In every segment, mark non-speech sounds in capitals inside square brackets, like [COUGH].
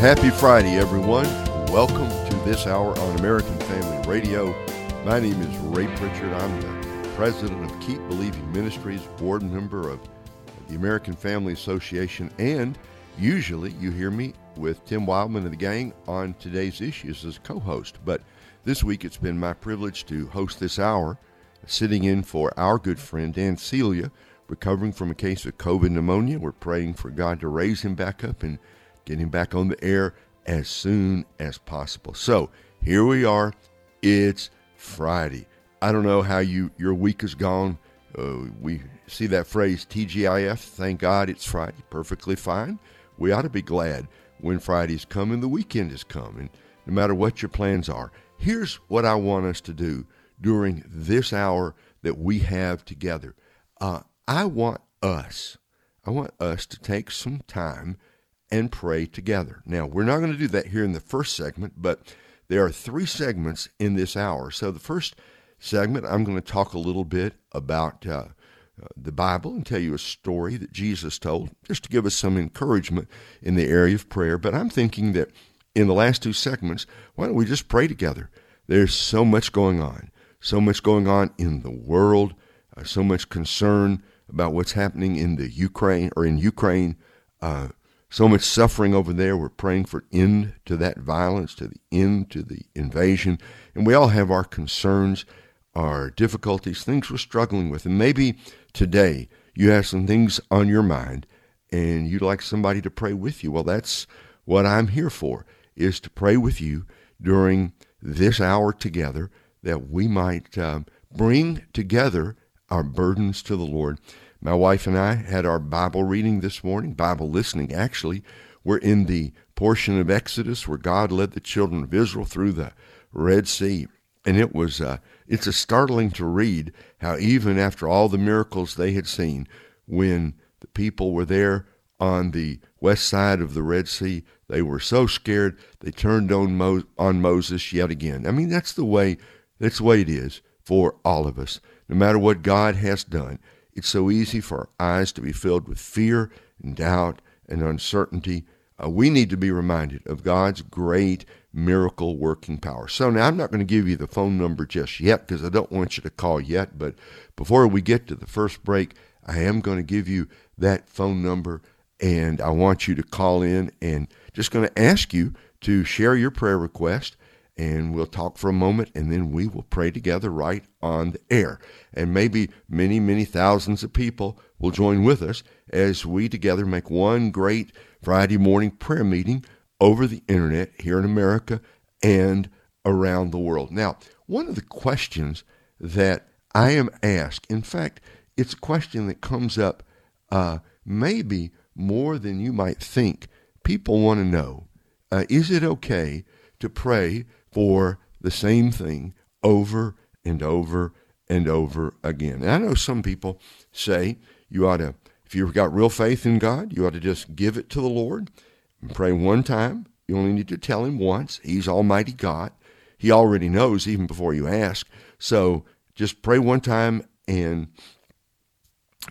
Happy Friday, everyone. Welcome to this hour on American Family Radio. My name is Ray Pritchard. I'm the president of Keep Believing Ministries, board member of the American Family Association, and usually you hear me with Tim Wildmon and the gang on today's issues as co host. But this week it's been my privilege to host this hour, sitting in for our good friend Dan Celia, recovering from a case of COVID pneumonia. We're praying for God to raise him back up and get him back on the air as soon as possible. So here we are. It's Friday. I don't know how you your week has gone. Uh, we see that phrase TGIF. Thank God it's Friday. Perfectly fine. We ought to be glad when Friday's come and the weekend is coming. No matter what your plans are, here's what I want us to do during this hour that we have together. Uh, I want us, I want us to take some time and pray together. Now, we're not going to do that here in the first segment, but there are three segments in this hour. So, the first segment, I'm going to talk a little bit about uh, the Bible and tell you a story that Jesus told, just to give us some encouragement in the area of prayer. But I'm thinking that in the last two segments, why don't we just pray together? There's so much going on, so much going on in the world, uh, so much concern about what's happening in the Ukraine or in Ukraine. Uh, so much suffering over there. We're praying for end to that violence, to the end to the invasion. And we all have our concerns, our difficulties, things we're struggling with. And maybe today you have some things on your mind and you'd like somebody to pray with you. Well, that's what I'm here for, is to pray with you during this hour together that we might um, bring together our burdens to the Lord. My wife and I had our Bible reading this morning, Bible listening actually. We're in the portion of Exodus where God led the children of Israel through the Red Sea. And it was uh, it's a startling to read how even after all the miracles they had seen, when the people were there on the west side of the Red Sea, they were so scared they turned on, Mo- on Moses yet again. I mean, that's the way that's the way it is for all of us. No matter what God has done, it's so easy for our eyes to be filled with fear and doubt and uncertainty. Uh, we need to be reminded of God's great miracle working power. So now I'm not going to give you the phone number just yet because I don't want you to call yet. But before we get to the first break, I am going to give you that phone number and I want you to call in and just going to ask you to share your prayer request and we'll talk for a moment and then we will pray together right on the air. And maybe many, many thousands of people will join with us as we together make one great Friday morning prayer meeting over the internet here in America and around the world. Now, one of the questions that I am asked, in fact, it's a question that comes up uh, maybe more than you might think. People want to know uh, is it okay to pray for the same thing over and over and over again. And I know some people say you ought to, if you've got real faith in God, you ought to just give it to the Lord and pray one time. You only need to tell Him once. He's Almighty God. He already knows even before you ask. So just pray one time and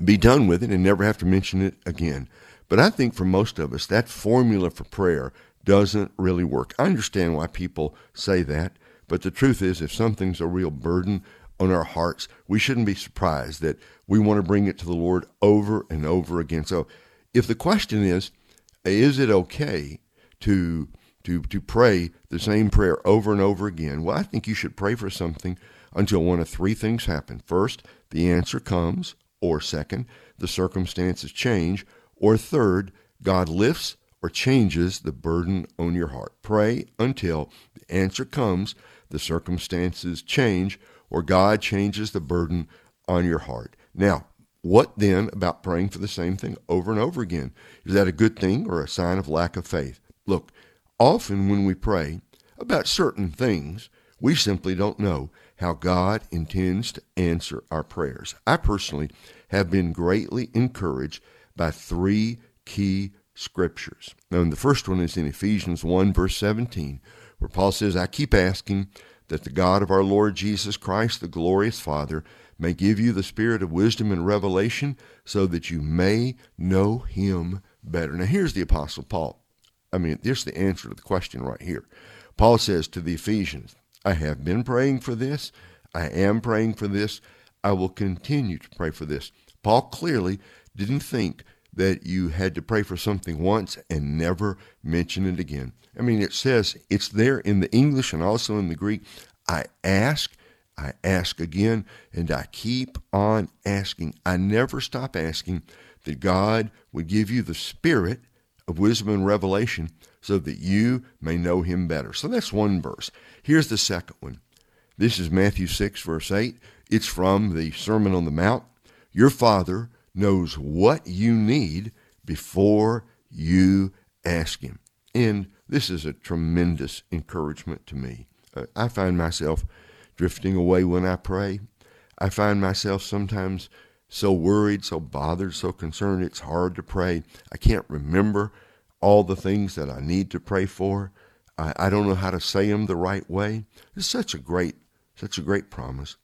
be done with it and never have to mention it again. But I think for most of us, that formula for prayer doesn't really work. I understand why people say that, but the truth is, if something's a real burden on our hearts, we shouldn't be surprised that we want to bring it to the Lord over and over again. So, if the question is, is it okay to to to pray the same prayer over and over again? Well, I think you should pray for something until one of three things happen. First, the answer comes, or second, the circumstances change, or third, God lifts or changes the burden on your heart. Pray until the answer comes, the circumstances change, or God changes the burden on your heart. Now, what then about praying for the same thing over and over again? Is that a good thing or a sign of lack of faith? Look, often when we pray about certain things, we simply don't know how God intends to answer our prayers. I personally have been greatly encouraged by three key scriptures. Now, the first one is in Ephesians 1, verse 17, where Paul says, I keep asking that the God of our Lord Jesus Christ, the glorious Father, may give you the spirit of wisdom and revelation so that you may know him better. Now, here's the Apostle Paul. I mean, there's the answer to the question right here. Paul says to the Ephesians, I have been praying for this. I am praying for this. I will continue to pray for this. Paul clearly didn't think that you had to pray for something once and never mention it again. I mean, it says it's there in the English and also in the Greek. I ask, I ask again, and I keep on asking. I never stop asking that God would give you the spirit of wisdom and revelation so that you may know him better. So that's one verse. Here's the second one. This is Matthew 6, verse 8. It's from the Sermon on the Mount. Your Father knows what you need before you ask him. And this is a tremendous encouragement to me. Uh, I find myself drifting away when I pray. I find myself sometimes so worried, so bothered, so concerned, it's hard to pray. I can't remember all the things that I need to pray for. I, I don't know how to say them the right way. It's such a great, such a great promise.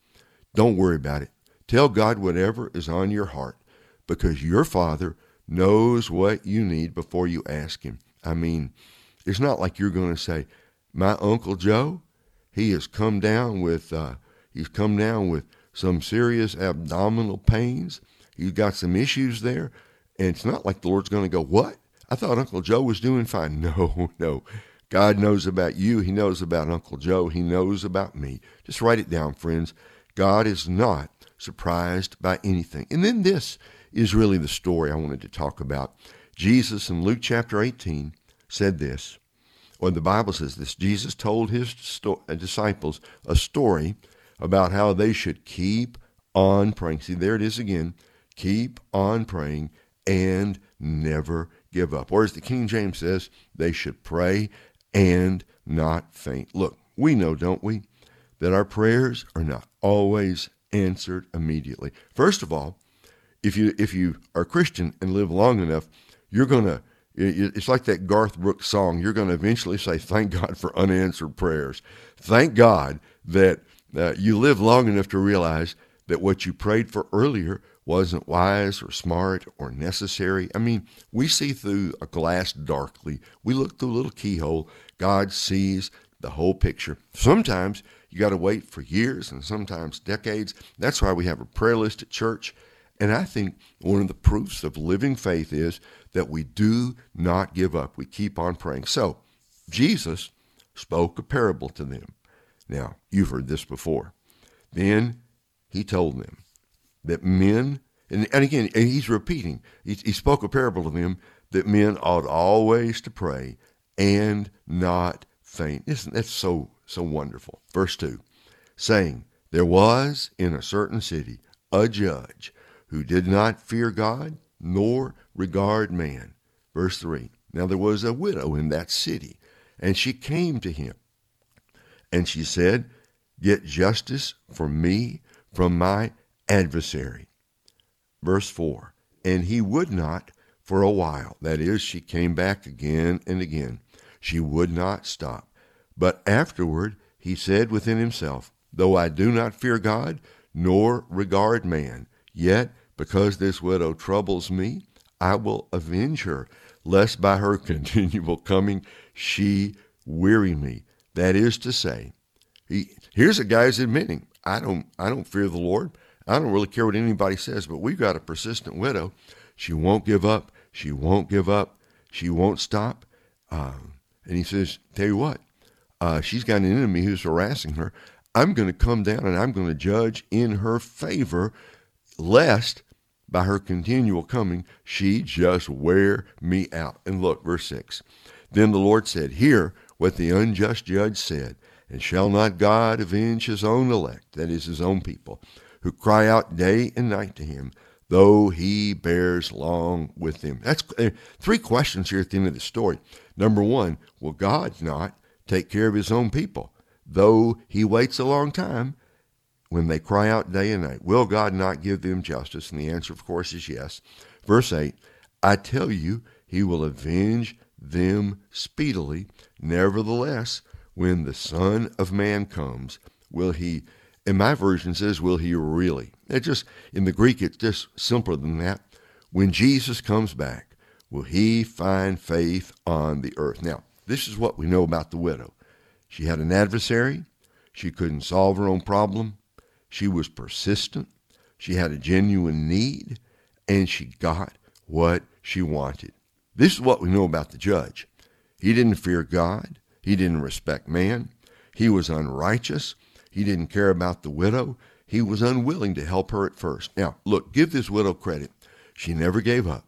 Don't worry about it. Tell God whatever is on your heart because your Father knows what you need before you ask Him. I mean, it's not like you're going to say, "My Uncle Joe, he has come down with uh, he's come down with some serious abdominal pains. He's got some issues there, and it's not like the Lord's going to go, "What? I thought Uncle Joe was doing fine." [LAUGHS] No, no. God knows about you. He knows about Uncle Joe. He knows about me. Just write it down, friends. God is not surprised by anything. And then this is really the story I wanted to talk about. Jesus in Luke chapter 18 said this, or the Bible says this Jesus told his sto- uh, disciples a story about how they should keep on praying. See, there it is again keep on praying and never give up. Or as the King James says, they should pray and not faint. Look, we know, don't we, that our prayers are not always answered immediately. First of all, if you if you are Christian and live long enough, you're gonna it's like that Garth Brooks song. You're going to eventually say, Thank God for unanswered prayers. Thank God that uh, you live long enough to realize that what you prayed for earlier wasn't wise or smart or necessary. I mean, we see through a glass darkly, we look through a little keyhole. God sees the whole picture. Sometimes you got to wait for years and sometimes decades. That's why we have a prayer list at church. And I think one of the proofs of living faith is that we do not give up. We keep on praying. So, Jesus spoke a parable to them. Now, you've heard this before. Then he told them that men, and, and again, and he's repeating, he, he spoke a parable to them that men ought always to pray and not faint. Isn't that so, so wonderful? Verse 2 saying, There was in a certain city a judge who did not fear God nor regard man. Verse 3 Now there was a widow in that city, and she came to him, and she said, Get justice for me from my adversary. Verse 4 And he would not for a while. That is, she came back again and again. She would not stop. But afterward he said within himself, Though I do not fear God, nor regard man, yet because this widow troubles me, I will avenge her, lest by her [LAUGHS] continual coming she weary me. That is to say, he, here's a guy who's admitting, I don't, I don't fear the Lord. I don't really care what anybody says, but we've got a persistent widow. She won't give up. She won't give up. She won't stop. Um, and he says, Tell you what, uh, she's got an enemy who's harassing her. I'm going to come down and I'm going to judge in her favor, lest by her continual coming, she just wear me out. And look, verse 6. Then the Lord said, Hear what the unjust judge said, and shall not God avenge his own elect, that is, his own people, who cry out day and night to him, though he bears long with them? That's uh, three questions here at the end of the story. Number one, will God not take care of his own people, though he waits a long time? When they cry out day and night, will God not give them justice? And the answer, of course, is yes. Verse 8 I tell you, he will avenge them speedily. Nevertheless, when the Son of Man comes, will he, and my version says, will he really? It just, in the Greek, it's just simpler than that. When Jesus comes back, will he find faith on the earth. Now, this is what we know about the widow. She had an adversary. She couldn't solve her own problem. She was persistent. She had a genuine need, and she got what she wanted. This is what we know about the judge. He didn't fear God. He didn't respect man. He was unrighteous. He didn't care about the widow. He was unwilling to help her at first. Now, look, give this widow credit. She never gave up,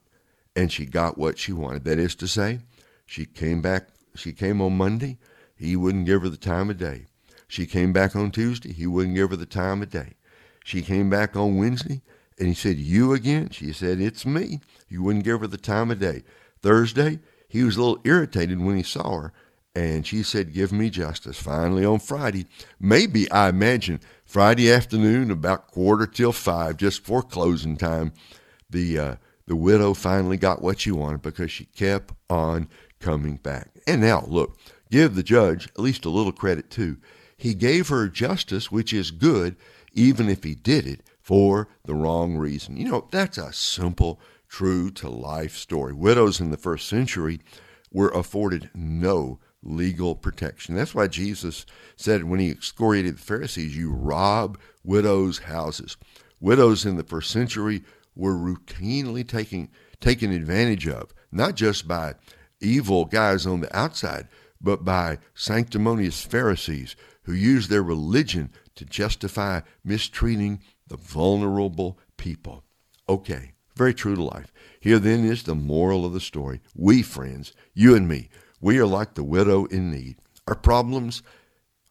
and she got what she wanted. That is to say, she came back. She came on Monday. He wouldn't give her the time of day. She came back on Tuesday. He wouldn't give her the time of day. She came back on Wednesday, and he said, You again? She said, It's me. You wouldn't give her the time of day. Thursday, he was a little irritated when he saw her, and she said, Give me justice. Finally, on Friday, maybe I imagine Friday afternoon, about quarter till five, just before closing time, the, uh, the widow finally got what she wanted because she kept on coming back. And now, look, give the judge at least a little credit too. He gave her justice, which is good, even if he did it for the wrong reason. You know, that's a simple, true to life story. Widows in the first century were afforded no legal protection. That's why Jesus said when he excoriated the Pharisees, you rob widows' houses. Widows in the first century were routinely taking taken advantage of, not just by evil guys on the outside, but by sanctimonious Pharisees who use their religion to justify mistreating the vulnerable people. Okay, very true to life. Here then is the moral of the story. We, friends, you and me, we are like the widow in need. Our problems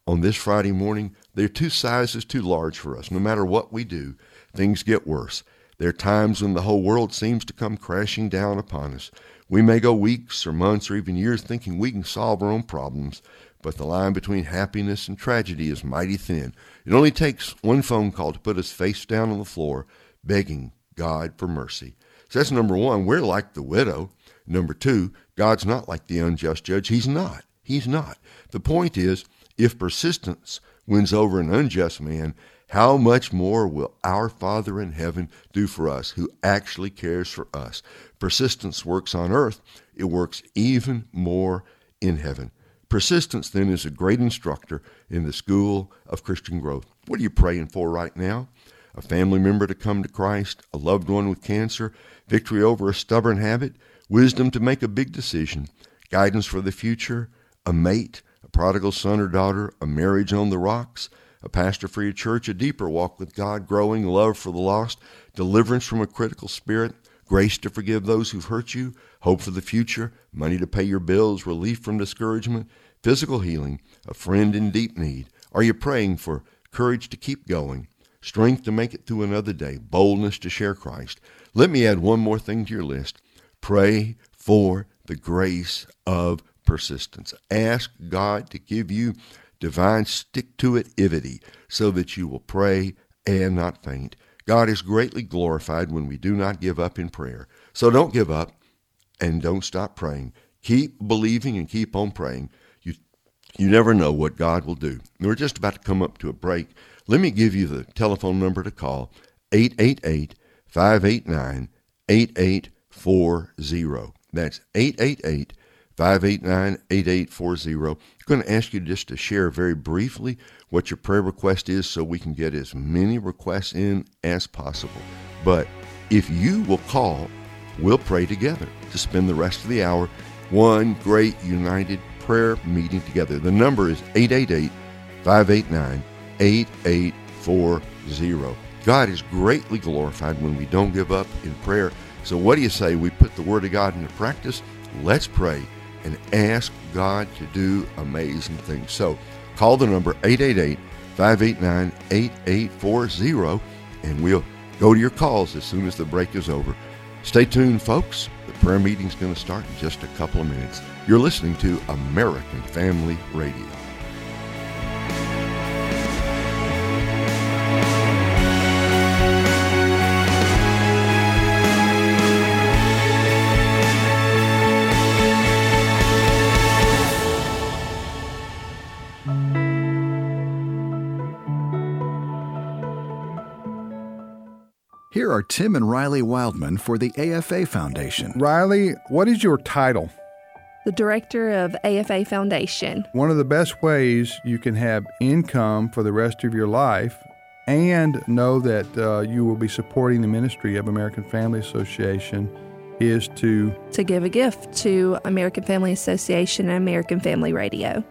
on this Friday morning, they're two sizes too large for us. No matter what we do, things get worse. There are times when the whole world seems to come crashing down upon us. We may go weeks or months or even years thinking we can solve our own problems, but the line between happiness and tragedy is mighty thin. It only takes one phone call to put us face down on the floor, begging God for mercy. So that's number one. We're like the widow. Number two, God's not like the unjust judge. He's not. He's not. The point is, if persistence wins over an unjust man, how much more will our Father in heaven do for us who actually cares for us? Persistence works on earth, it works even more in heaven. Persistence, then, is a great instructor in the school of Christian growth. What are you praying for right now? A family member to come to Christ, a loved one with cancer, victory over a stubborn habit, wisdom to make a big decision, guidance for the future, a mate, a prodigal son or daughter, a marriage on the rocks, a pastor for your church, a deeper walk with God, growing love for the lost, deliverance from a critical spirit, grace to forgive those who've hurt you, hope for the future, money to pay your bills, relief from discouragement, physical healing, a friend in deep need. Are you praying for courage to keep going, strength to make it through another day, boldness to share Christ? Let me add one more thing to your list Pray for the grace of persistence. Ask God to give you divine stick to it ivity so that you will pray and not faint. God is greatly glorified when we do not give up in prayer. So don't give up and don't stop praying. Keep believing and keep on praying. You, never know what God will do. We're just about to come up to a break. Let me give you the telephone number to call 888 589 8840. That's 888 589 8840. I'm going to ask you just to share very briefly what your prayer request is so we can get as many requests in as possible. But if you will call, we'll pray together to spend the rest of the hour one great united prayer meeting together. The number is 888 589 8840. God is greatly glorified when we don't give up in prayer. So, what do you say? We put the Word of God into practice. Let's pray and ask God to do amazing things. So, call the number 888 589 8840 and we'll go to your calls as soon as the break is over. Stay tuned, folks. The prayer meeting's going to start in just a couple of minutes. You're listening to American Family Radio. Here are Tim and Riley Wildmon for the AFA Foundation. Riley, what is your title? The director of AFA Foundation. One of the best ways you can have income for the rest of your life and know that uh, you will be supporting the ministry of American Family Association is to to give a gift to American Family Association and American Family Radio.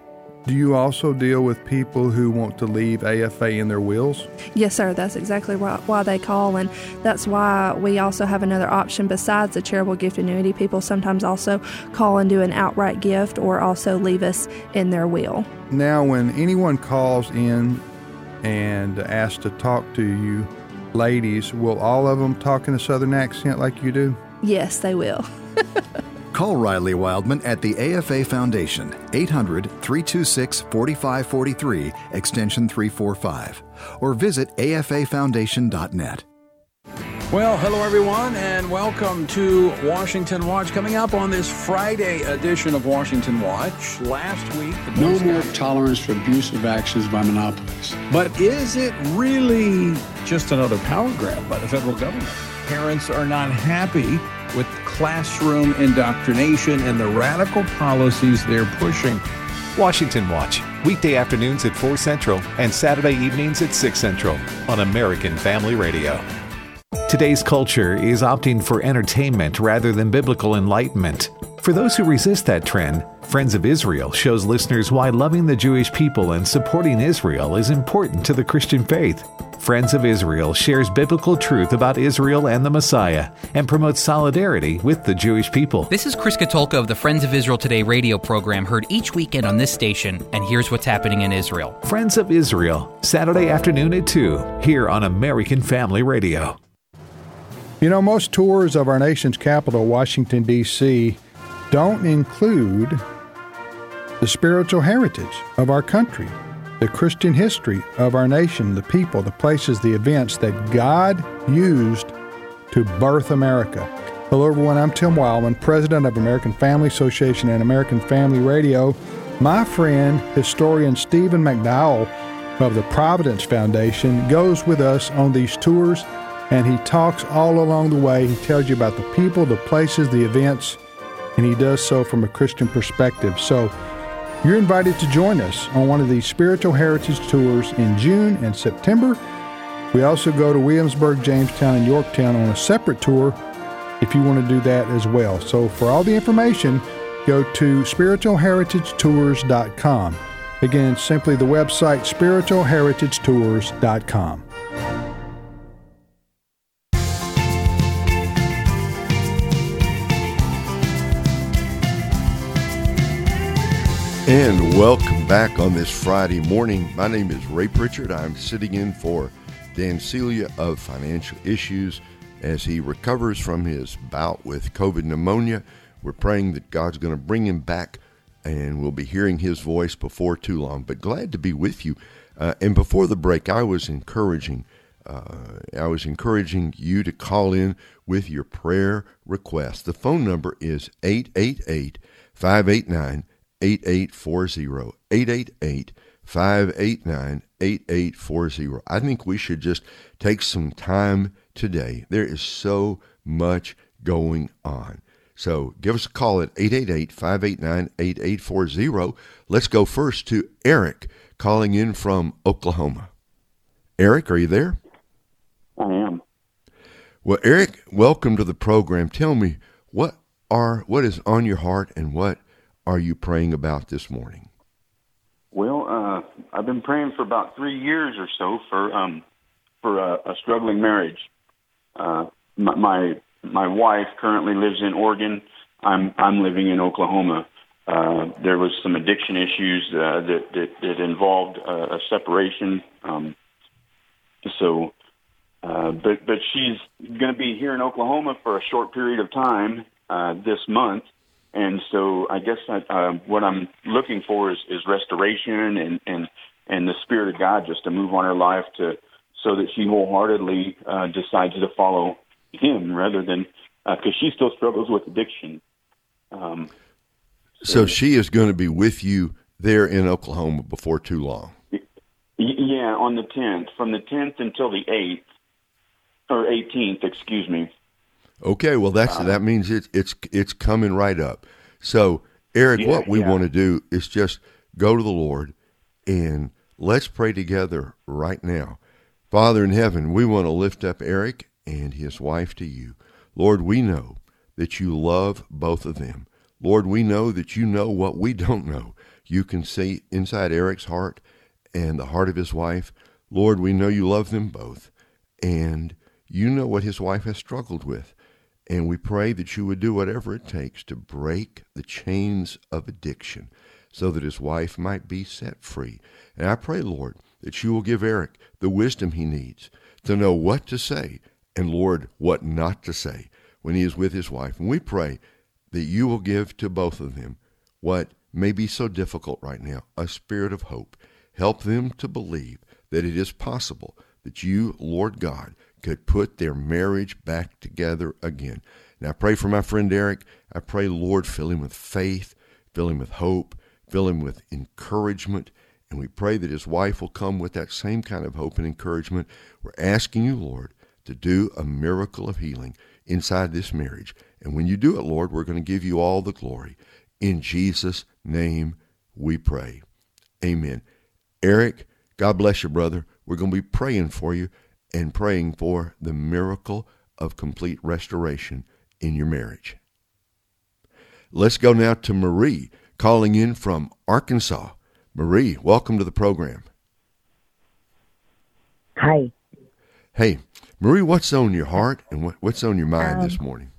Do you also deal with people who want to leave AFA in their wills? Yes, sir. That's exactly why, why they call, and that's why we also have another option besides the charitable gift annuity. People sometimes also call and do an outright gift or also leave us in their will. Now, when anyone calls in and asks to talk to you, ladies, will all of them talk in a southern accent like you do? Yes, they will. [LAUGHS] Call Riley Wildmon at the AFA Foundation, 800 326 4543, extension 345, or visit afafoundation.net. Well, hello everyone, and welcome to Washington Watch. Coming up on this Friday edition of Washington Watch. Last week, no more tolerance for abusive actions by monopolies. But is it really just another power grab by the federal government? Parents are not happy with classroom indoctrination and the radical policies they're pushing. Washington Watch, weekday afternoons at 4 Central and Saturday evenings at 6 Central on American Family Radio. Today's culture is opting for entertainment rather than biblical enlightenment. For those who resist that trend, Friends of Israel shows listeners why loving the Jewish people and supporting Israel is important to the Christian faith. Friends of Israel shares biblical truth about Israel and the Messiah and promotes solidarity with the Jewish people. This is Chris Katulka of the Friends of Israel Today radio program, heard each weekend on this station, and here's what's happening in Israel. Friends of Israel, Saturday afternoon at 2, here on American Family Radio. You know, most tours of our nation's capital, Washington, D.C., don't include the spiritual heritage of our country the Christian history of our nation, the people, the places, the events that God used to birth America. Hello, everyone. I'm Tim Wildmon, president of American Family Association and American Family Radio. My friend, historian Stephen McDowell of the Providence Foundation, goes with us on these tours and he talks all along the way. He tells you about the people, the places, the events, and he does so from a Christian perspective. So, you're invited to join us on one of these spiritual heritage tours in June and September. We also go to Williamsburg, Jamestown, and Yorktown on a separate tour if you want to do that as well. So, for all the information, go to spiritualheritagetours.com. Again, simply the website spiritualheritagetours.com. And welcome back on this Friday morning. My name is Ray Pritchard. I'm sitting in for Dan Celia of Financial Issues as he recovers from his bout with COVID pneumonia. We're praying that God's going to bring him back and we'll be hearing his voice before too long. But glad to be with you. Uh, and before the break, I was encouraging. Uh, I was encouraging you to call in with your prayer request. The phone number is 888 589 8840. 888 589 8840. I think we should just take some time today. There is so much going on. So give us a call at 888 589 8840. Let's go first to Eric calling in from Oklahoma. Eric, are you there? I am. Well, Eric, welcome to the program. Tell me what are what is on your heart and what are you praying about this morning? Well, uh, I've been praying for about three years or so for um, for a, a struggling marriage. Uh, my, my my wife currently lives in Oregon. I'm I'm living in Oklahoma. Uh, there was some addiction issues uh, that, that that involved uh, a separation. Um, so, uh, but but she's going to be here in Oklahoma for a short period of time uh, this month, and so I guess I, uh, what I'm looking for is, is restoration and, and, and the Spirit of God just to move on her life to so that she wholeheartedly uh, decides to follow Him rather than because uh, she still struggles with addiction. Um, so, so she is going to be with you there in Oklahoma before too long. Yeah, on the 10th, from the 10th until the 8th. or 18th, excuse me. Okay, well that's that means it's it's it's coming right up. So, Eric, yeah, what we yeah. want to do is just go to the Lord and let's pray together right now. Father in heaven, we want to lift up Eric and his wife to you. Lord, we know that you love both of them. Lord, we know that you know what we don't know. You can see inside Eric's heart and the heart of his wife. Lord, we know you love them both, and you know what his wife has struggled with. And we pray that you would do whatever it takes to break the chains of addiction so that his wife might be set free. And I pray, Lord, that you will give Eric the wisdom he needs to know what to say and, Lord, what not to say when he is with his wife. And we pray that you will give to both of them what may be so difficult right now a spirit of hope. Help them to believe that it is possible that you, Lord God, could put their marriage back together again. Now, I pray for my friend Eric. I pray, Lord, fill him with faith, fill him with hope, fill him with encouragement. And we pray that his wife will come with that same kind of hope and encouragement. We're asking you, Lord, to do a miracle of healing inside this marriage. And when you do it, Lord, we're going to give you all the glory. In Jesus' name we pray. Amen. Eric, God bless you, brother. We're going to be praying for you and praying for the miracle of complete restoration in your marriage. Let's go now to Marie, calling in from Arkansas. Marie, welcome to the program. Hi. Hey, Marie, what's on your heart and what, what's on your mind um, this morning?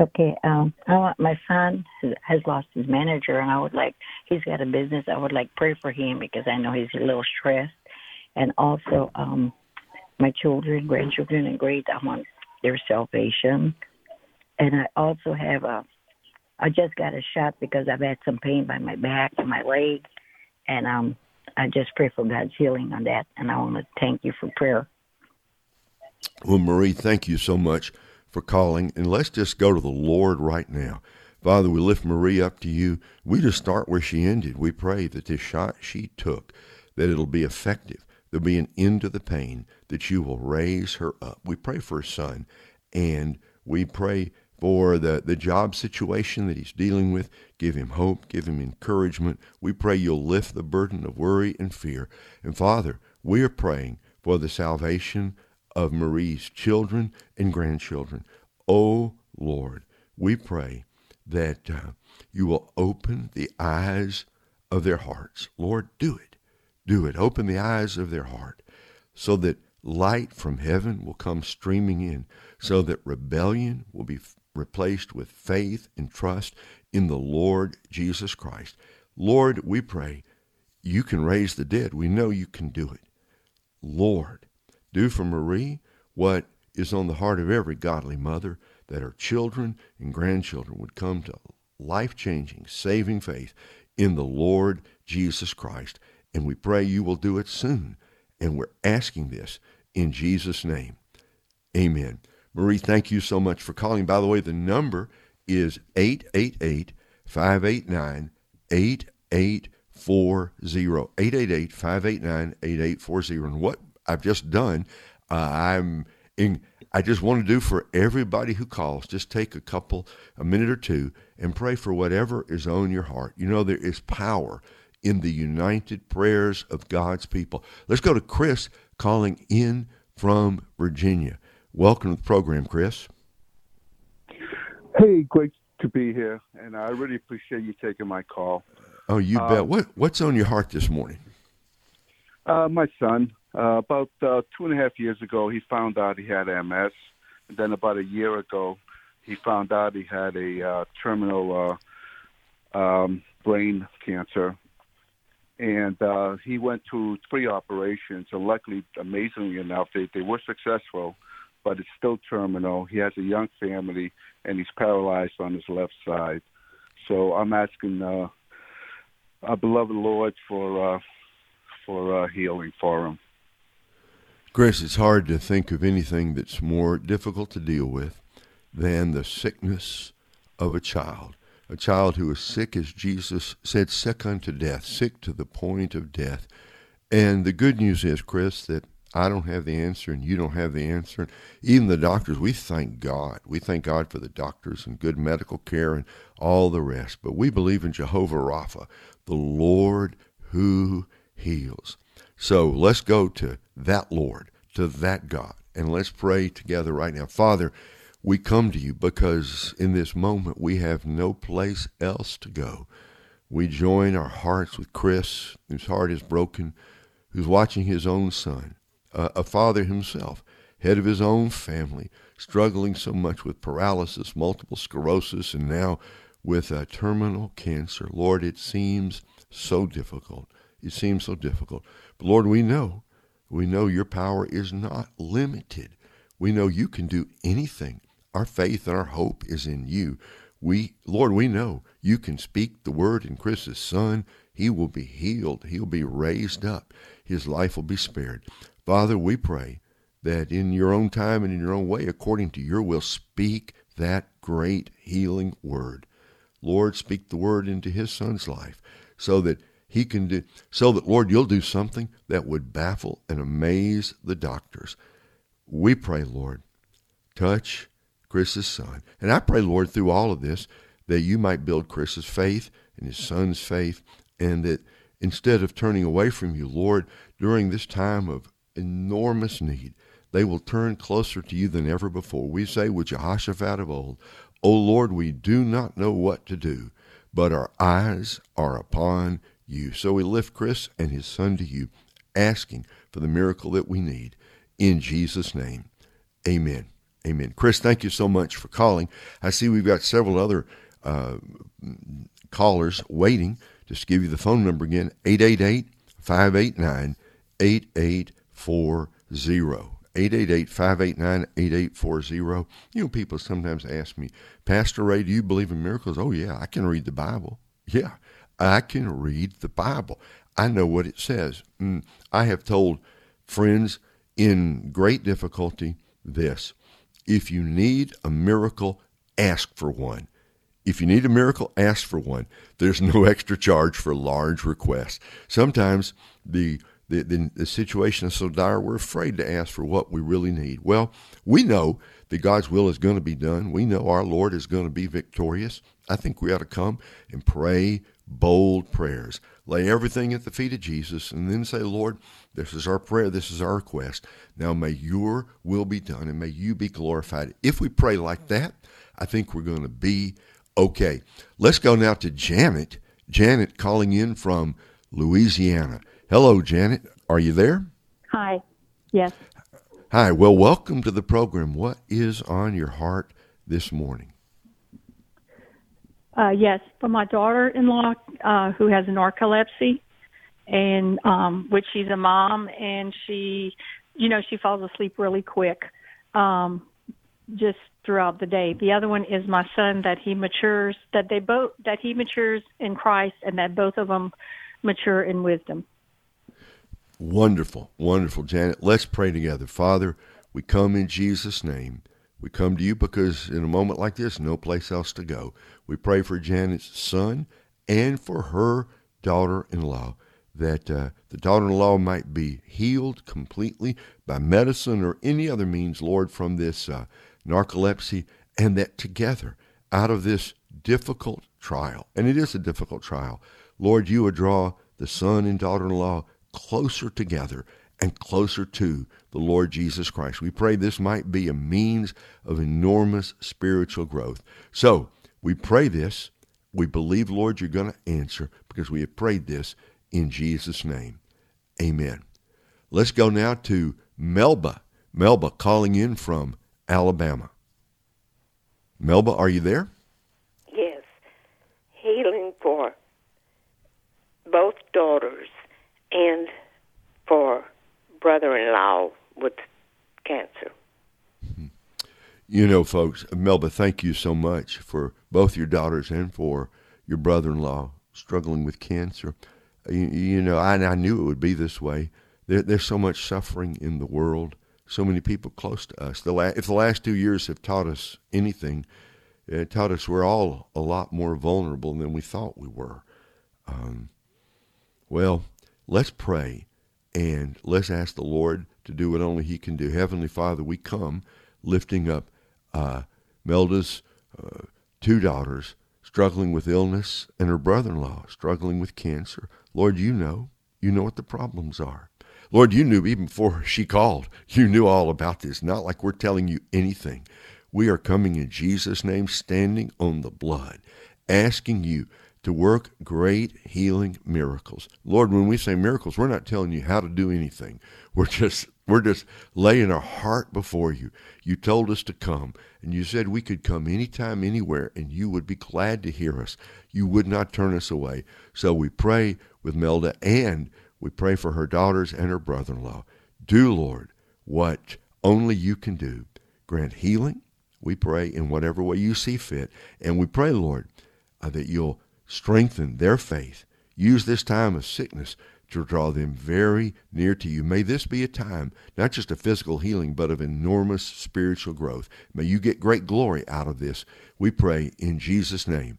Okay, um, I want my son has lost his manager, and I would like he's got a business. I would like pray for him because I know he's a little stressed, and also um, my children, grandchildren, and great. I want their salvation, and I also have a. I just got a shot because I've had some pain by my back and my leg, and um, I just pray for God's healing on that. And I want to thank you for prayer. Well, Marie, thank you so much for calling. And let's just go to the Lord right now. Father, we lift Marie up to you. We just start where she ended. We pray that this shot she took, that it'll be effective. There'll be an end to the pain, that you will raise her up. We pray for her son, and we pray for the, the job situation that he's dealing with. Give him hope, give him encouragement. We pray you'll lift the burden of worry and fear. And Father, we are praying for the salvation of Marie's children and grandchildren. Oh Lord, we pray that uh, you will open the eyes of their hearts. Lord, do it. Do it. Open the eyes of their heart so that light from heaven will come streaming in, so that rebellion will be replaced with faith and trust in the Lord Jesus Christ. Lord, we pray you can raise the dead. We know you can do it. Lord, do for Marie what is on the heart of every godly mother that her children and grandchildren would come to life changing, saving faith in the Lord Jesus Christ. And we pray you will do it soon. And we're asking this in Jesus' name. Amen. Marie, thank you so much for calling. By the way, the number is 888 589 8840. 888 589 8840. And what I've just done, uh, I'm in, I just want to do for everybody who calls, just take a couple, a minute or two, and pray for whatever is on your heart. You know, there is power in the united prayers of God's people. Let's go to Chris calling in from Virginia. Welcome to the program, Chris. Hey, great to be here, and I really appreciate you taking my call. Oh, you uh, bet. What What's on your heart this morning? Uh, my son, uh, about uh, two and a half years ago, he found out he had MS. And then about a year ago, he found out he had a uh, terminal uh, um, brain cancer. And uh, he went through three operations. And luckily, amazingly enough, they, they were successful, but it's still terminal. He has a young family, and he's paralyzed on his left side. So I'm asking uh, our beloved Lord for uh, for uh, healing for him. Chris, it's hard to think of anything that's more difficult to deal with than the sickness of a child. A child who is sick, as Jesus said, sick unto death, sick to the point of death. And the good news is, Chris, that I don't have the answer and you don't have the answer. Even the doctors, we thank God. We thank God for the doctors and good medical care and all the rest. But we believe in Jehovah Rapha, the Lord who heals. So let's go to that Lord, to that God, and let's pray together right now. Father, we come to you because in this moment we have no place else to go. We join our hearts with Chris, whose heart is broken, who's watching his own son uh, a father himself, head of his own family, struggling so much with paralysis, multiple sclerosis, and now with uh, terminal cancer. Lord, it seems so difficult. It seems so difficult. But Lord, we know, we know your power is not limited. We know you can do anything. Our faith and our hope is in you. We, Lord, we know you can speak the word in Chris's son. He will be healed. He'll be raised up. His life will be spared. Father, we pray that in your own time and in your own way, according to your will, speak that great healing word. Lord, speak the word into his son's life so that he can do, so that, Lord, you'll do something that would baffle and amaze the doctors. We pray, Lord, touch Chris's son. And I pray, Lord, through all of this, that you might build Chris's faith and his son's faith, and that instead of turning away from you, Lord, during this time of enormous need. They will turn closer to you than ever before. We say with Jehoshaphat of old, O Lord, we do not know what to do, but our eyes are upon you. So we lift Chris and his son to you, asking for the miracle that we need. In Jesus' name, amen. Amen. Chris, thank you so much for calling. I see we've got several other uh, callers waiting. Just give you the phone number again 888 589 8840. 888-589-8840. You know, people sometimes ask me, Pastor Ray, do you believe in miracles? Oh, yeah, I can read the Bible. Yeah, I can read the Bible. I know what it says. Mm, I have told friends in great difficulty this. If you need a miracle, ask for one. If you need a miracle, ask for one. There's no [LAUGHS] extra charge for large requests. Sometimes the the, the, the situation is so dire, we're afraid to ask for what we really need. Well, we know that God's will is going to be done. We know our Lord is going to be victorious. I think we ought to come and pray bold prayers. Lay everything at the feet of Jesus and then say, Lord, this is our prayer. This is our request. Now may your will be done and may you be glorified. If we pray like that, I think we're going to be okay. Let's go now to Janet. Janet calling in from Louisiana. Hello, Janet. Are you there? Hi. Yes. Hi. Well, welcome to the program. What is on your heart this morning? Uh, yes, for my daughter-in-law uh, who has narcolepsy, and um, which she's a mom, and she, you know, she falls asleep really quick, um, just throughout the day. The other one is my son that he matures, that they both that he matures in Christ, and that both of them mature in wisdom. Wonderful, wonderful, Janet. Let's pray together. Father, we come in Jesus' name. We come to you because in a moment like this, no place else to go. We pray for Janet's son and for her daughter in law, that uh, the daughter in law might be healed completely by medicine or any other means, Lord, from this uh, narcolepsy, and that together, out of this difficult trial, and it is a difficult trial, Lord, you would draw the son and daughter in law closer together and closer to the Lord Jesus Christ. We pray this might be a means of enormous spiritual growth. So we pray this. We believe, Lord, you're going to answer because we have prayed this in Jesus' name. Amen. Let's go now to Melba. Melba calling in from Alabama. Melba, are you there? Yes. Healing for both daughters and for brother-in-law with cancer. You know, folks, Melba, thank you so much for both your daughters and for your brother-in-law struggling with cancer. You, you know, I, I knew it would be this way. There, there's so much suffering in the world, so many people close to us. The la- if the last two years have taught us anything, it taught us we're all a lot more vulnerable than we thought we were. Um, well, let's pray and let's ask the Lord to do what only He can do. Heavenly Father, we come lifting up uh, Melda's uh, two daughters struggling with illness and her brother in law struggling with cancer. Lord, you know. You know what the problems are. Lord, you knew even before she called. You knew all about this. Not like we're telling you anything. We are coming in Jesus' name, standing on the blood, asking you to work great healing miracles. Lord, when we say miracles, we're not telling you how to do anything. We're just we're just laying our heart before you. You told us to come, and you said we could come anytime, anywhere, and you would be glad to hear us. You would not turn us away. So we pray with Melda, and we pray for her daughters and her brother in law. Do, Lord, what only you can do. Grant healing, we pray, in whatever way you see fit. And we pray, Lord, uh, that you'll strengthen their faith. Use this time of sickness to draw them very near to you. May this be a time, not just of physical healing, but of enormous spiritual growth. May you get great glory out of this. We pray in Jesus' name.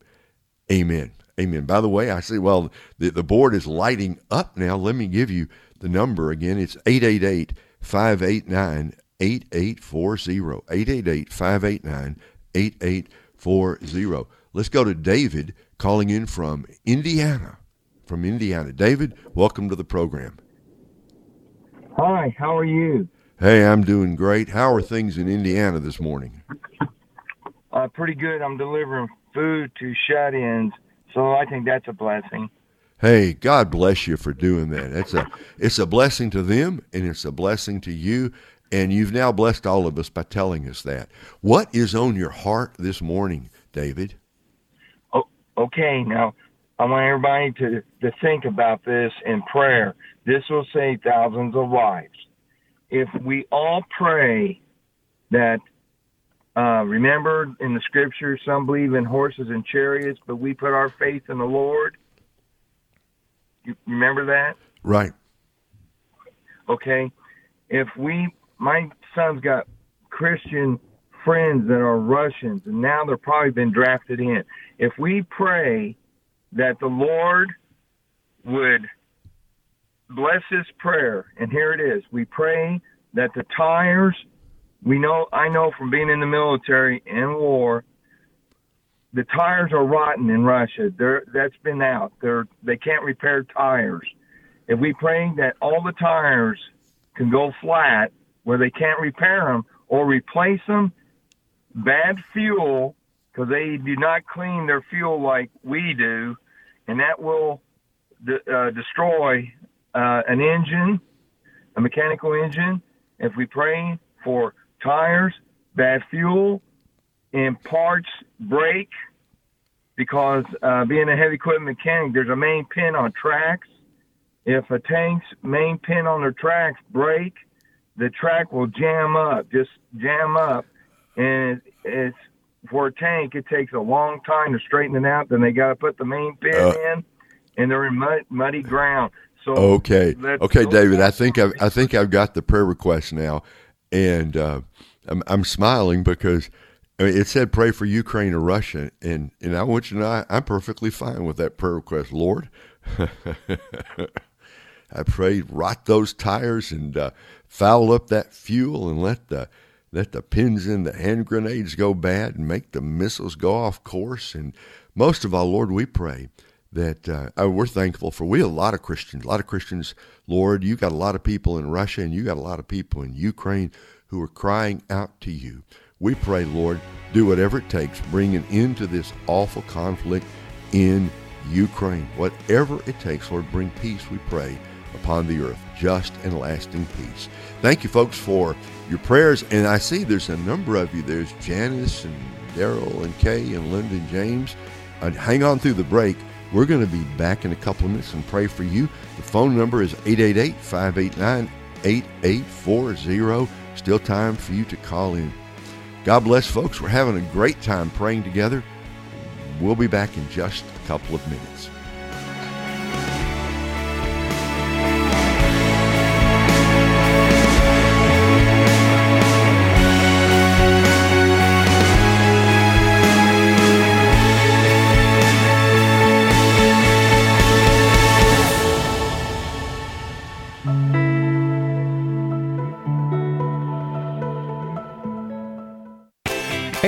Amen. Amen. By the way, I see, well, the, the board is lighting up now. Let me give you the number again. It's 888 589 8840. 888 589 8840. Let's go to David calling in from Indiana from Indiana. David, welcome to the program. Hi, how are you? Hey, I'm doing great. How are things in Indiana this morning? Uh, pretty good. I'm delivering food to shut ins, so I think that's a blessing. Hey, God bless you for doing that. It's a it's a blessing to them and it's a blessing to you. And you've now blessed all of us by telling us that. What is on your heart this morning, David? Okay. Now, I want everybody to, to think about this in prayer. This will save thousands of lives. If we all pray that, uh, remember in the scripture, some believe in horses and chariots, but we put our faith in the Lord. You remember that? Right. Okay. If we, my son's got Christian friends that are Russians, and now they're probably been drafted in. If we pray that the Lord would bless this prayer. And here it is. We pray that the tires, we know, I know from being in the military and war, the tires are rotten in Russia. They're, that's been out. They're, they can't repair tires. If we pray that all the tires can go flat where they can't repair them or replace them, bad fuel because they do not clean their fuel like we do, and that will de- uh, destroy uh, an engine, a mechanical engine. If we pray for tires, bad fuel, and parts break, because uh, being a heavy equipment mechanic, there's a main pin on tracks. If a tank's main pin on their tracks break, the track will jam up, just jam up, and it's for a tank, it takes a long time to straighten it out. Then they got to put the main pin uh, in, and they're in mud, muddy ground. So okay, okay, David, I think I've, I think I've got the prayer request now, and uh, I'm, I'm smiling because I mean, it said pray for Ukraine or Russia, and and I want you to know I, I'm perfectly fine with that prayer request, Lord. [LAUGHS] I pray rot those tires and uh, foul up that fuel and let the let the pins in the hand grenades go bad and make the missiles go off course. And most of all, Lord, we pray that uh, uh, we're thankful for. We have a lot of Christians, a lot of Christians, Lord. You got a lot of people in Russia and you got a lot of people in Ukraine who are crying out to you. We pray, Lord, do whatever it takes, bring an end to this awful conflict in Ukraine. Whatever it takes, Lord, bring peace, we pray, upon the earth, just and lasting peace. Thank you, folks, for your prayers. And I see there's a number of you. There's Janice and Daryl and Kay and Linda and James. Uh, hang on through the break. We're going to be back in a couple of minutes and pray for you. The phone number is 888 589 8840. Still time for you to call in. God bless, folks. We're having a great time praying together. We'll be back in just a couple of minutes.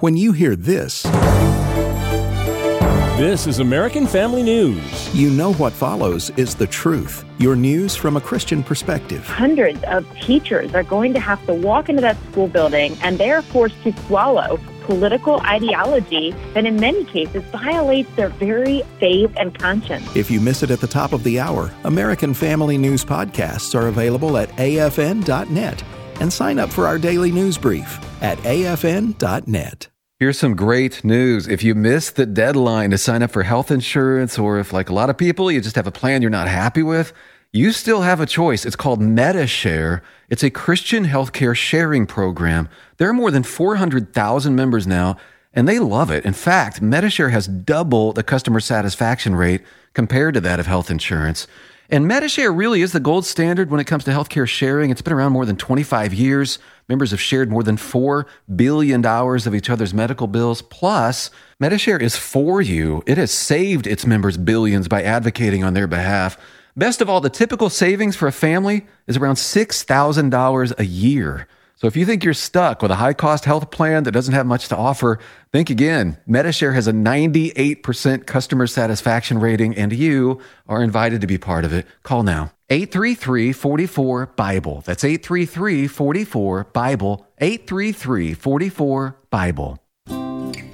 When you hear this, this is American Family News. You know what follows is the truth. Your news from a Christian perspective. Hundreds of teachers are going to have to walk into that school building and they are forced to swallow political ideology that in many cases violates their very faith and conscience. If you miss it at the top of the hour, American Family News podcasts are available at afn.net and sign up for our daily news brief at afn.net. Here's some great news. If you missed the deadline to sign up for health insurance, or if, like a lot of people, you just have a plan you're not happy with, you still have a choice. It's called MediShare. It's a Christian healthcare sharing program. There are more than 400,000 members now, and they love it. In fact, MediShare has double the customer satisfaction rate compared to that of health insurance. And MediShare really is the gold standard when it comes to healthcare sharing. It's been around more than 25 years. Members have shared more than $4 billion of each other's medical bills. Plus, MediShare is for you. It has saved its members billions by advocating on their behalf. Best of all, the typical savings for a family is around $6,000 a year. So if you think you're stuck with a high cost health plan that doesn't have much to offer, think again. MediShare has a 98% customer satisfaction rating, and you are invited to be part of it. Call now. 833 44 Bible. That's 833 44 Bible. 833 44 Bible.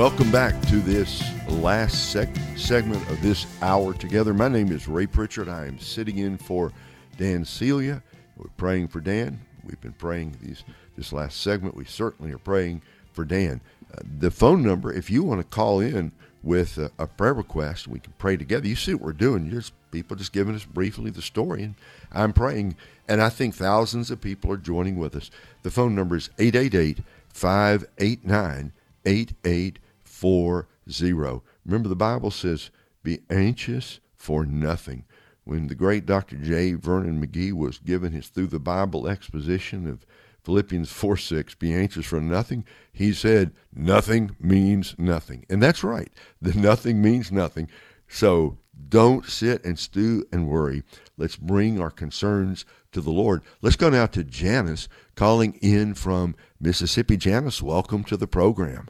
Welcome back to this last sec- segment of this hour together. My name is Ray Pritchard. I am sitting in for Dan Celia. We're praying for Dan. We've been praying these this last segment. We certainly are praying for Dan. Uh, the phone number, if you want to call in with a, a, prayer request, we can pray together. You see what we're doing. Just people just giving us briefly the story, and I'm praying. And I think thousands of people are joining with us. The phone number is 888 589 8840. Remember, the Bible says, be anxious for nothing. When the great Dr. J. Vernon McGee was given his Through the Bible exposition of Philippians 4 6, be anxious for nothing, he said, nothing means nothing. And that's right. The nothing means nothing. So don't sit and stew and worry. Let's bring our concerns to the Lord. Let's go now to Janice calling in from Mississippi. Janice, welcome to the program.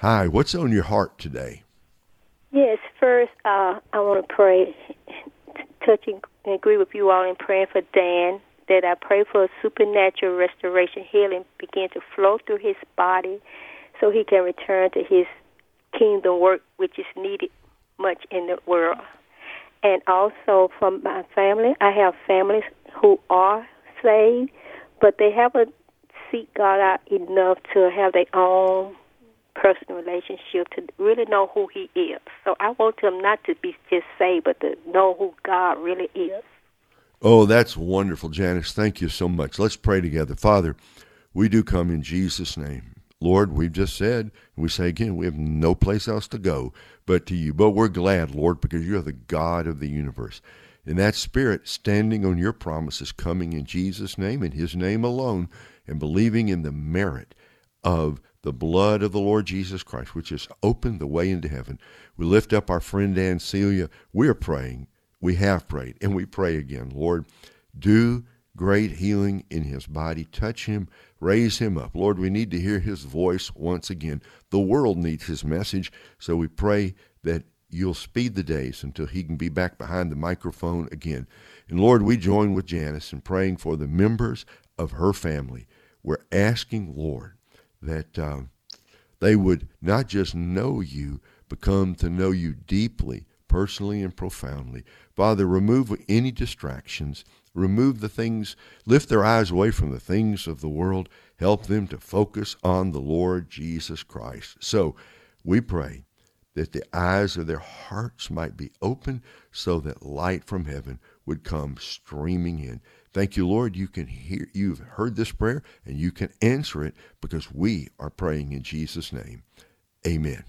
Hi, what's on your heart today? Yes, first, uh, I want to pray, touch and agree with you all in praying for Dan, that I pray for a supernatural restoration, healing begin to flow through his body so he can return to his kingdom work, which is needed much in the world. And also from my family, I have families who are saved, but they haven't seek God out enough to have their own personal relationship to really know who He is. So I want him not to be just saved, but to know who God really is. Oh, that's wonderful, Janice. Thank you so much. Let's pray together. Father, we do come in Jesus' name. Lord, we've just said, and we say again, we have no place else to go but to you. But we're glad, Lord, because you're the God of the universe. in that spirit, standing on your promises, coming in Jesus' name, in his name alone, and believing in the merit of the blood of the Lord Jesus Christ, which has opened the way into heaven. We lift up our friend Dan Celia. We are praying. We have prayed, and we pray again. Lord, do great healing in his body. Touch him, raise him up. Lord, we need to hear his voice once again. The world needs his message, so we pray that you'll speed the days until he can be back behind the microphone again. And Lord, we join with Janice in praying for the members of her family. We're asking, Lord, that um, they would not just know you, but come to know you deeply, personally, and profoundly. Father, remove any distractions, remove the things, lift their eyes away from the things of the world, help them to focus on the Lord Jesus Christ. So we pray that the eyes of their hearts might be open so that light from heaven would come streaming in. Thank you, Lord. You can hear, you've heard this prayer and you can answer it because we are praying in Jesus' name. Amen.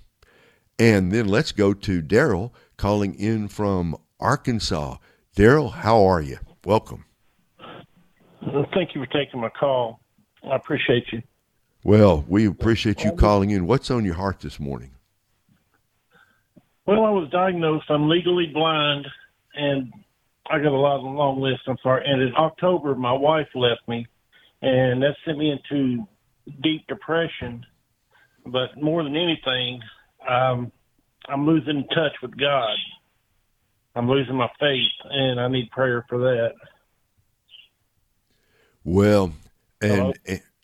And then let's go to Daryl calling in from Arkansas. Daryl, how are you? Welcome. Thank you for taking my call. I appreciate you. Well, we appreciate you calling in. What's on your heart this morning? Well, I was diagnosed. I'm legally blind, and I got a lot of long list. I'm sorry. And in October, my wife left me, and that sent me into deep depression. But more than anything, um, I'm losing touch with God. I'm losing my faith, and I need prayer for that. Well, and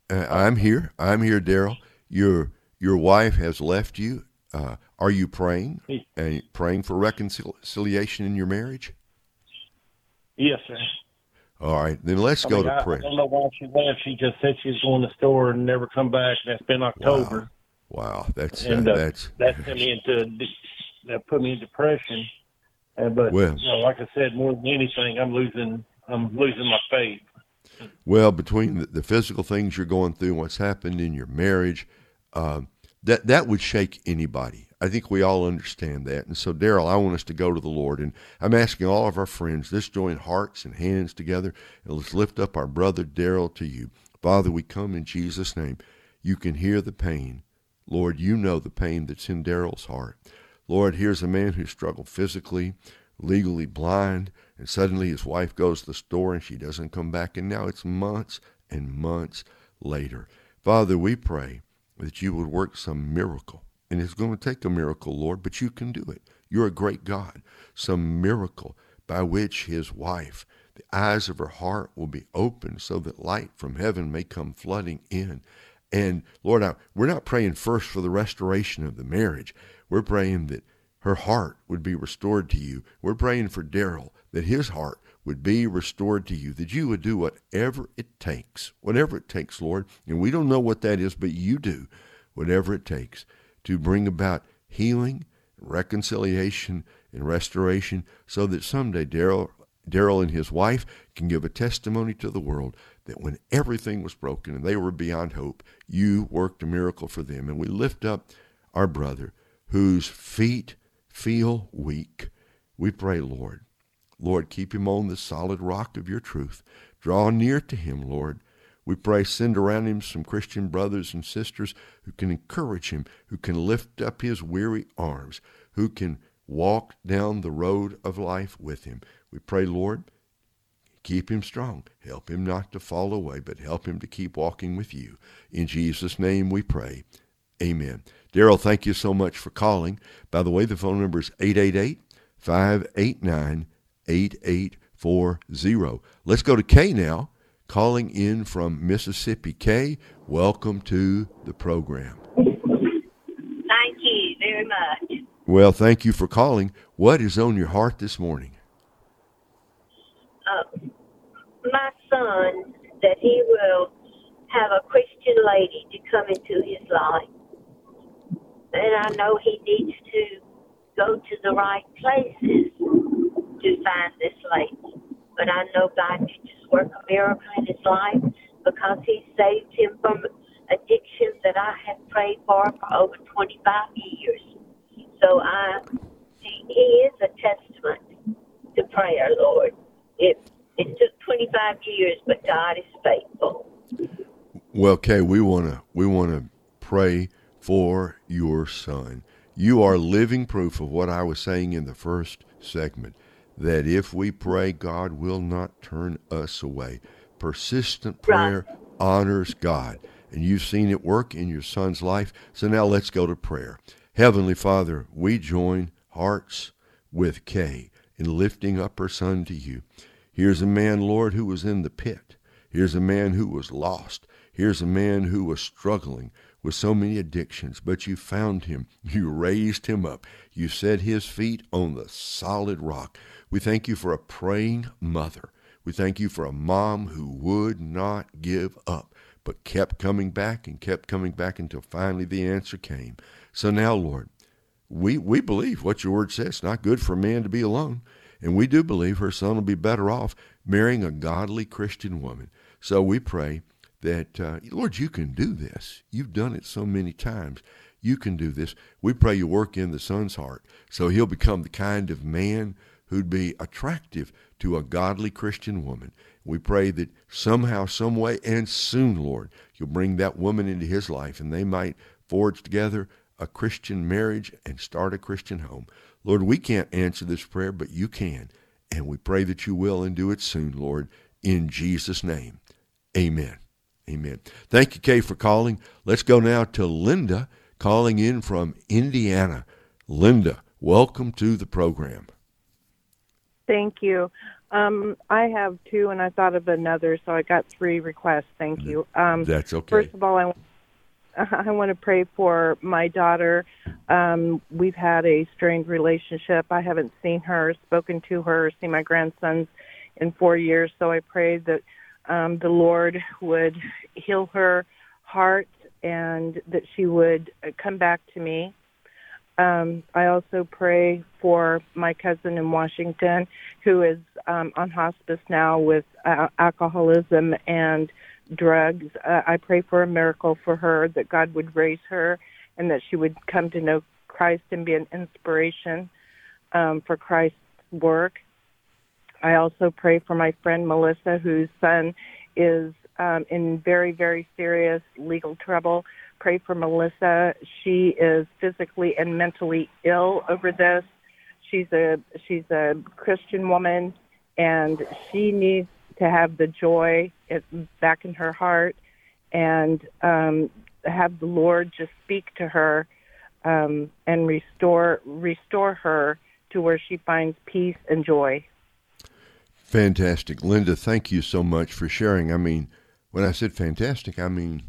uh, I'm here. I'm here, Daryl. Your your wife has left you. Uh, are you praying and praying for reconciliation in your marriage? Yes, sir. All right, then let's I go mean, to I, prayer. I don't know why she left. She just said she was going to the store and never come back. That's been October. Wow, that's and uh, uh, that's that sent me into that put me in depression. Uh, but Well- you know, like I said, more than anything, I'm losing I'm losing my faith. well between the, the physical things you're going through, and what's happened in your marriage, um, that that would shake anybody. I think we all understand that. And so, Daryl, I want us to go to the Lord, and I'm asking all of our friends, let's join hearts and hands together, and let's lift up our brother Daryl to you. Father, we come in Jesus' name. You can hear the pain. Lord, you know the pain that's in Daryl's heart. Lord, here's a man who struggled physically, legally blind, and suddenly his wife goes to the store and she doesn't come back, and now it's months and months later. Father, we pray that you would work some miracle. And it's going to take a miracle, Lord, but you can do it. You're a great God. Some miracle by which his wife, the eyes of her heart will be opened so that light from heaven may come flooding in. And Lord, I, we're not praying first for the restoration of the marriage. We're praying that her heart would be restored to you. We're praying for Daryl that his heart would be restored to you, that you would do whatever it takes, whatever it takes, Lord. And we don't know what that is, but you do whatever it takes to bring about healing, reconciliation, and restoration so that someday Daryl Daryl and his wife can give a testimony to the world that when everything was broken and they were beyond hope, you worked a miracle for them. And we lift up our brother whose feet feel weak. We pray, Lord, Lord, keep him on the solid rock of your truth. Draw near to him, Lord. We pray, send around him some Christian brothers and sisters who can encourage him, who can lift up his weary arms, who can walk down the road of life with him. We pray, Lord, keep him strong. Help him not to fall away, but help him to keep walking with you. In Jesus' name we pray. Amen. Daryl, thank you so much for calling. By the way, the phone number is 888 589 8840. Let's go to Kay now, calling in from Mississippi. Kay, welcome to the program. Thank you very much. Well, thank you for calling. What is on your heart this morning? Uh, my son, that he will have a Christian lady to come into his life. And I know he needs to go to the right places to find this lady. But I know God can work a miracle in his life because he saved him from addictions that I have prayed for for over 25 years. So I, he, is a testament to prayer, Lord. It it took 25 years, but God is faithful. Well, Kay, we want to we want to pray for your son. You are living proof of what I was saying in the first segment that if we pray, God will not turn us away. Persistent prayer right. honors God. And you've seen it work in your son's life. So now let's go to prayer. Heavenly Father, we join hearts with Kay in lifting up her son to you. Here's a man, Lord, who was in the pit. Here's a man who was lost. Here's a man who was struggling with so many addictions, but you found him. You raised him up. You set his feet on the solid rock. We thank you for a praying mother. We thank you for a mom who would not give up, but kept coming back and kept coming back until finally the answer came. So now, Lord, we, we believe what your word says. It's not good for a man to be alone. And we do believe her son will be better off marrying a godly Christian woman. So we pray that, uh, Lord, you can do this. You've done it so many times. You can do this. We pray you work in the son's heart so he'll become the kind of man who'd be attractive to a godly Christian woman. We pray that somehow, some way, and soon, Lord, you'll bring that woman into his life and they might forge together a Christian marriage and start a Christian home. Lord, we can't answer this prayer, but you can. And we pray that you will and do it soon, Lord, in Jesus' name. Amen. Amen. Thank you, Kay, for calling. Let's go now to Linda calling in from Indiana. Linda, welcome to the program. Thank you. Um, I have two, and I thought of another, so I got three requests. Thank you. Um, That's okay. First of all, I, [LAUGHS] I want to pray for my daughter. Um, we've had a strained relationship. I haven't seen her, spoken to her, seen my grandsons in four years. So I pray that um, the Lord would heal her heart and that she would come back to me. Um, I also pray for my cousin in Washington who is um, on hospice now with uh, alcoholism and drugs. Uh, I pray for a miracle for her that God would raise her and that she would come to know Christ and be an inspiration um, for Christ's work. I also pray for my friend Melissa, whose son is um, in very, very serious legal trouble pray for Melissa. She is physically and mentally ill over this. She's a she's a Christian woman, and she needs to have the joy back in her heart, and um, have the Lord just speak to her um, and restore restore her to where she finds peace and joy. Fantastic, Linda. Thank you so much for sharing. I mean, when I said fantastic, I mean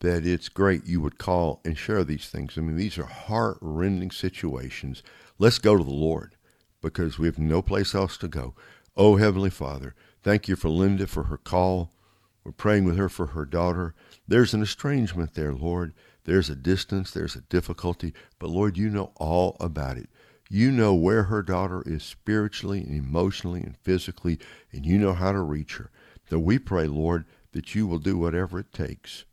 that it's great you would call and share these things. I mean, these are heart rending situations. Let's go to the Lord because we have no place else to go. Oh, Heavenly Father, thank you for Linda for her call. We're praying with her for her daughter. There's an estrangement there, Lord. There's a distance, there's a difficulty, but Lord, you know all about it. You know where her daughter is spiritually and emotionally and physically, and you know how to reach her. So we pray, Lord, that you will do whatever it takes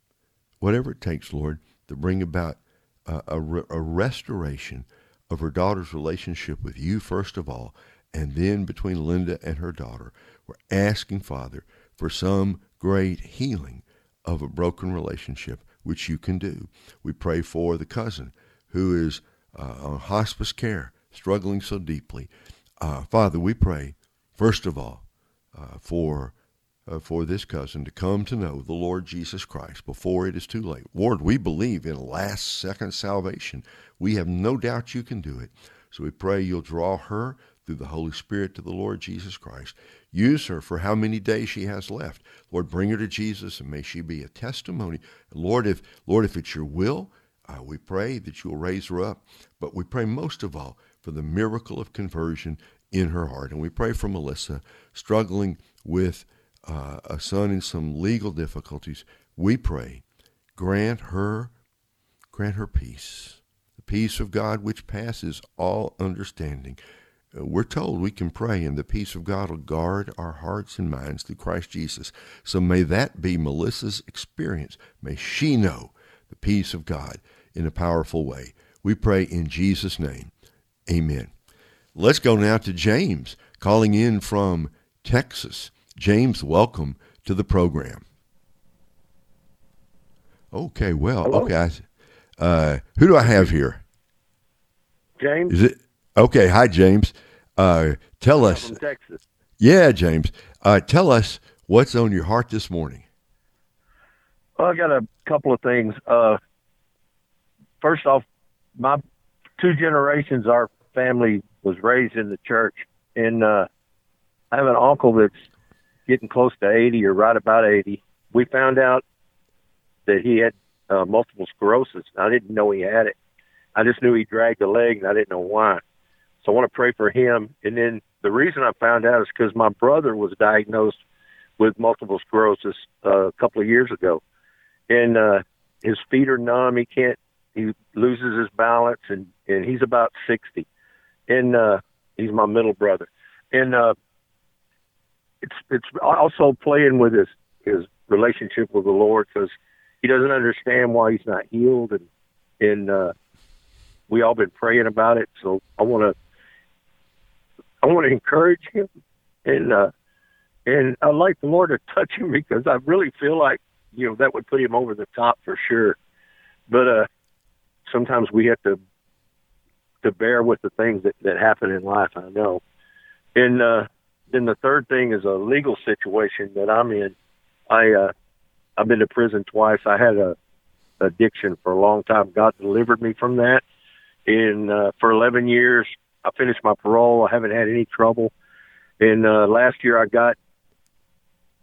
whatever it takes, Lord, to bring about a, a, a restoration of her daughter's relationship with you, first of all, and then between Linda and her daughter. We're asking, Father, for some great healing of a broken relationship, which you can do. We pray for the cousin who is uh, on hospice care, struggling so deeply. Uh, Father, we pray, first of all, uh, for uh, for this cousin to come to know the Lord Jesus Christ before it is too late. Lord, we believe in last second salvation. We have no doubt you can do it. So we pray you'll draw her through the Holy Spirit to the Lord Jesus Christ. Use her for how many days she has left. Lord, bring her to Jesus and may she be a testimony. Lord, if Lord, if it's your will, uh, we pray that you'll raise her up. But we pray most of all for the miracle of conversion in her heart. And we pray for Melissa struggling with uh, a son in some legal difficulties, we pray, grant her, grant her peace, the peace of God which passes all understanding. Uh, we're told we can pray, and the peace of God will guard our hearts and minds through Christ Jesus. So may that be Melissa's experience. May she know the peace of God in a powerful way. We pray in Jesus' name. Amen. Let's go now to James calling in from Texas. James, welcome to the program. Okay, well, Hello? okay. Uh, who do I have here? James. Is it okay? Hi, James. Uh, tell I'm us. From Texas. Yeah, James. Uh, tell us what's on your heart this morning. Well, I got a couple of things. Uh, first off, my two generations, our family was raised in the church, and uh, I have an uncle that's getting close to 80 or right about 80. We found out that he had uh, multiple sclerosis. I didn't know he had it. I just knew he dragged a leg, and I didn't know why. So I want to pray for him. And then the reason I found out is because my brother was diagnosed with multiple sclerosis uh, a couple of years ago, and uh, his feet are numb. He can't. He loses his balance, and and he's about sixty, and uh, he's my middle brother, and uh, it's also playing with his his relationship with the Lord because he doesn't understand why he's not healed, and and uh, we all been praying about it. So I want to I want to encourage him, and uh, and I'd like the Lord to touch him because I really feel like you know that would put him over the top for sure. But uh, sometimes we have to to bear with the things that that happen in life. I know, and uh, then the third thing is a legal situation that I'm in. I uh, I've been to prison twice. I had a addiction for a long time. God delivered me from that. And uh, for 11 years, I finished my parole. I haven't had any trouble. And uh, last year, I got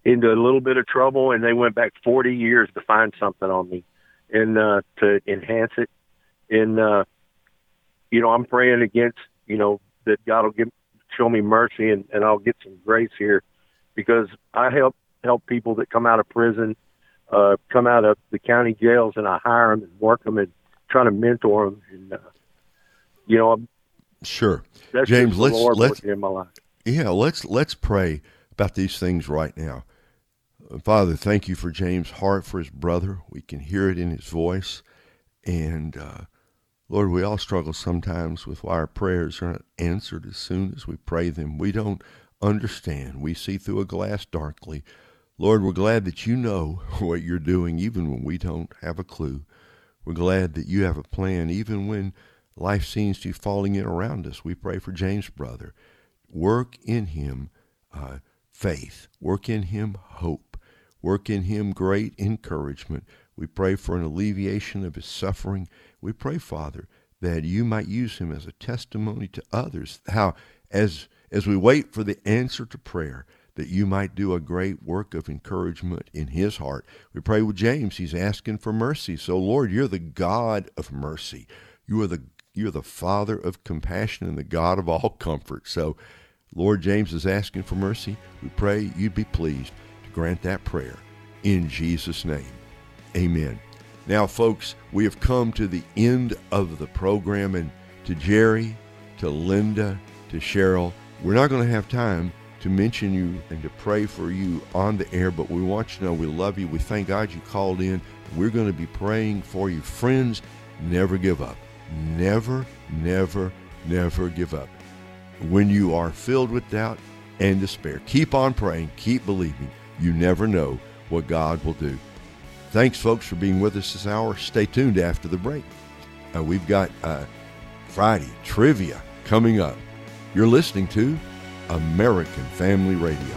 into a little bit of trouble, and they went back 40 years to find something on me and uh, to enhance it. And uh, you know, I'm praying against you know that God will give show me mercy and, and I'll get some grace here because I help help people that come out of prison, uh, come out of the county jails, and I hire them and work them and try to mentor them. And uh, you know, I'm, sure, that's James. Let's let's in my life. Yeah, let's let's pray about these things right now. Father, thank you for James' heart for his brother. We can hear it in his voice, and uh, Lord, we all struggle sometimes with why our prayers aren't answered as soon as we pray them. We don't understand. We see through a glass darkly. Lord, we're glad that you know [LAUGHS] what you're doing even when we don't have a clue. We're glad that you have a plan even when life seems to be falling in around us. We pray for James' brother. Work in him uh, faith, work in him hope, work in him great encouragement. We pray for an alleviation of his suffering. We pray, Father, that you might use him as a testimony to others. How, as as we wait for the answer to prayer, that you might do a great work of encouragement in his heart. We pray with James. He's asking for mercy. So, Lord, you're the God of mercy. You are the you're the Father of compassion and the God of all comfort. So, Lord James is asking for mercy. We pray you'd be pleased to grant that prayer in Jesus' name. Amen. Now, folks, we have come to the end of the program, and to Jerry, to Linda, to Cheryl, we're not going to have time to mention you and to pray for you on the air, but we want you to know we love you. We thank God you called in. We're going to be praying for you. Friends, never give up. Never, never, never give up. When you are filled with doubt and despair, keep on praying, keep believing. You never know what God will do. Thanks, folks, for being with us this hour. Stay tuned after the break. Uh, we've got uh, Friday trivia coming up. You're listening to American Family Radio.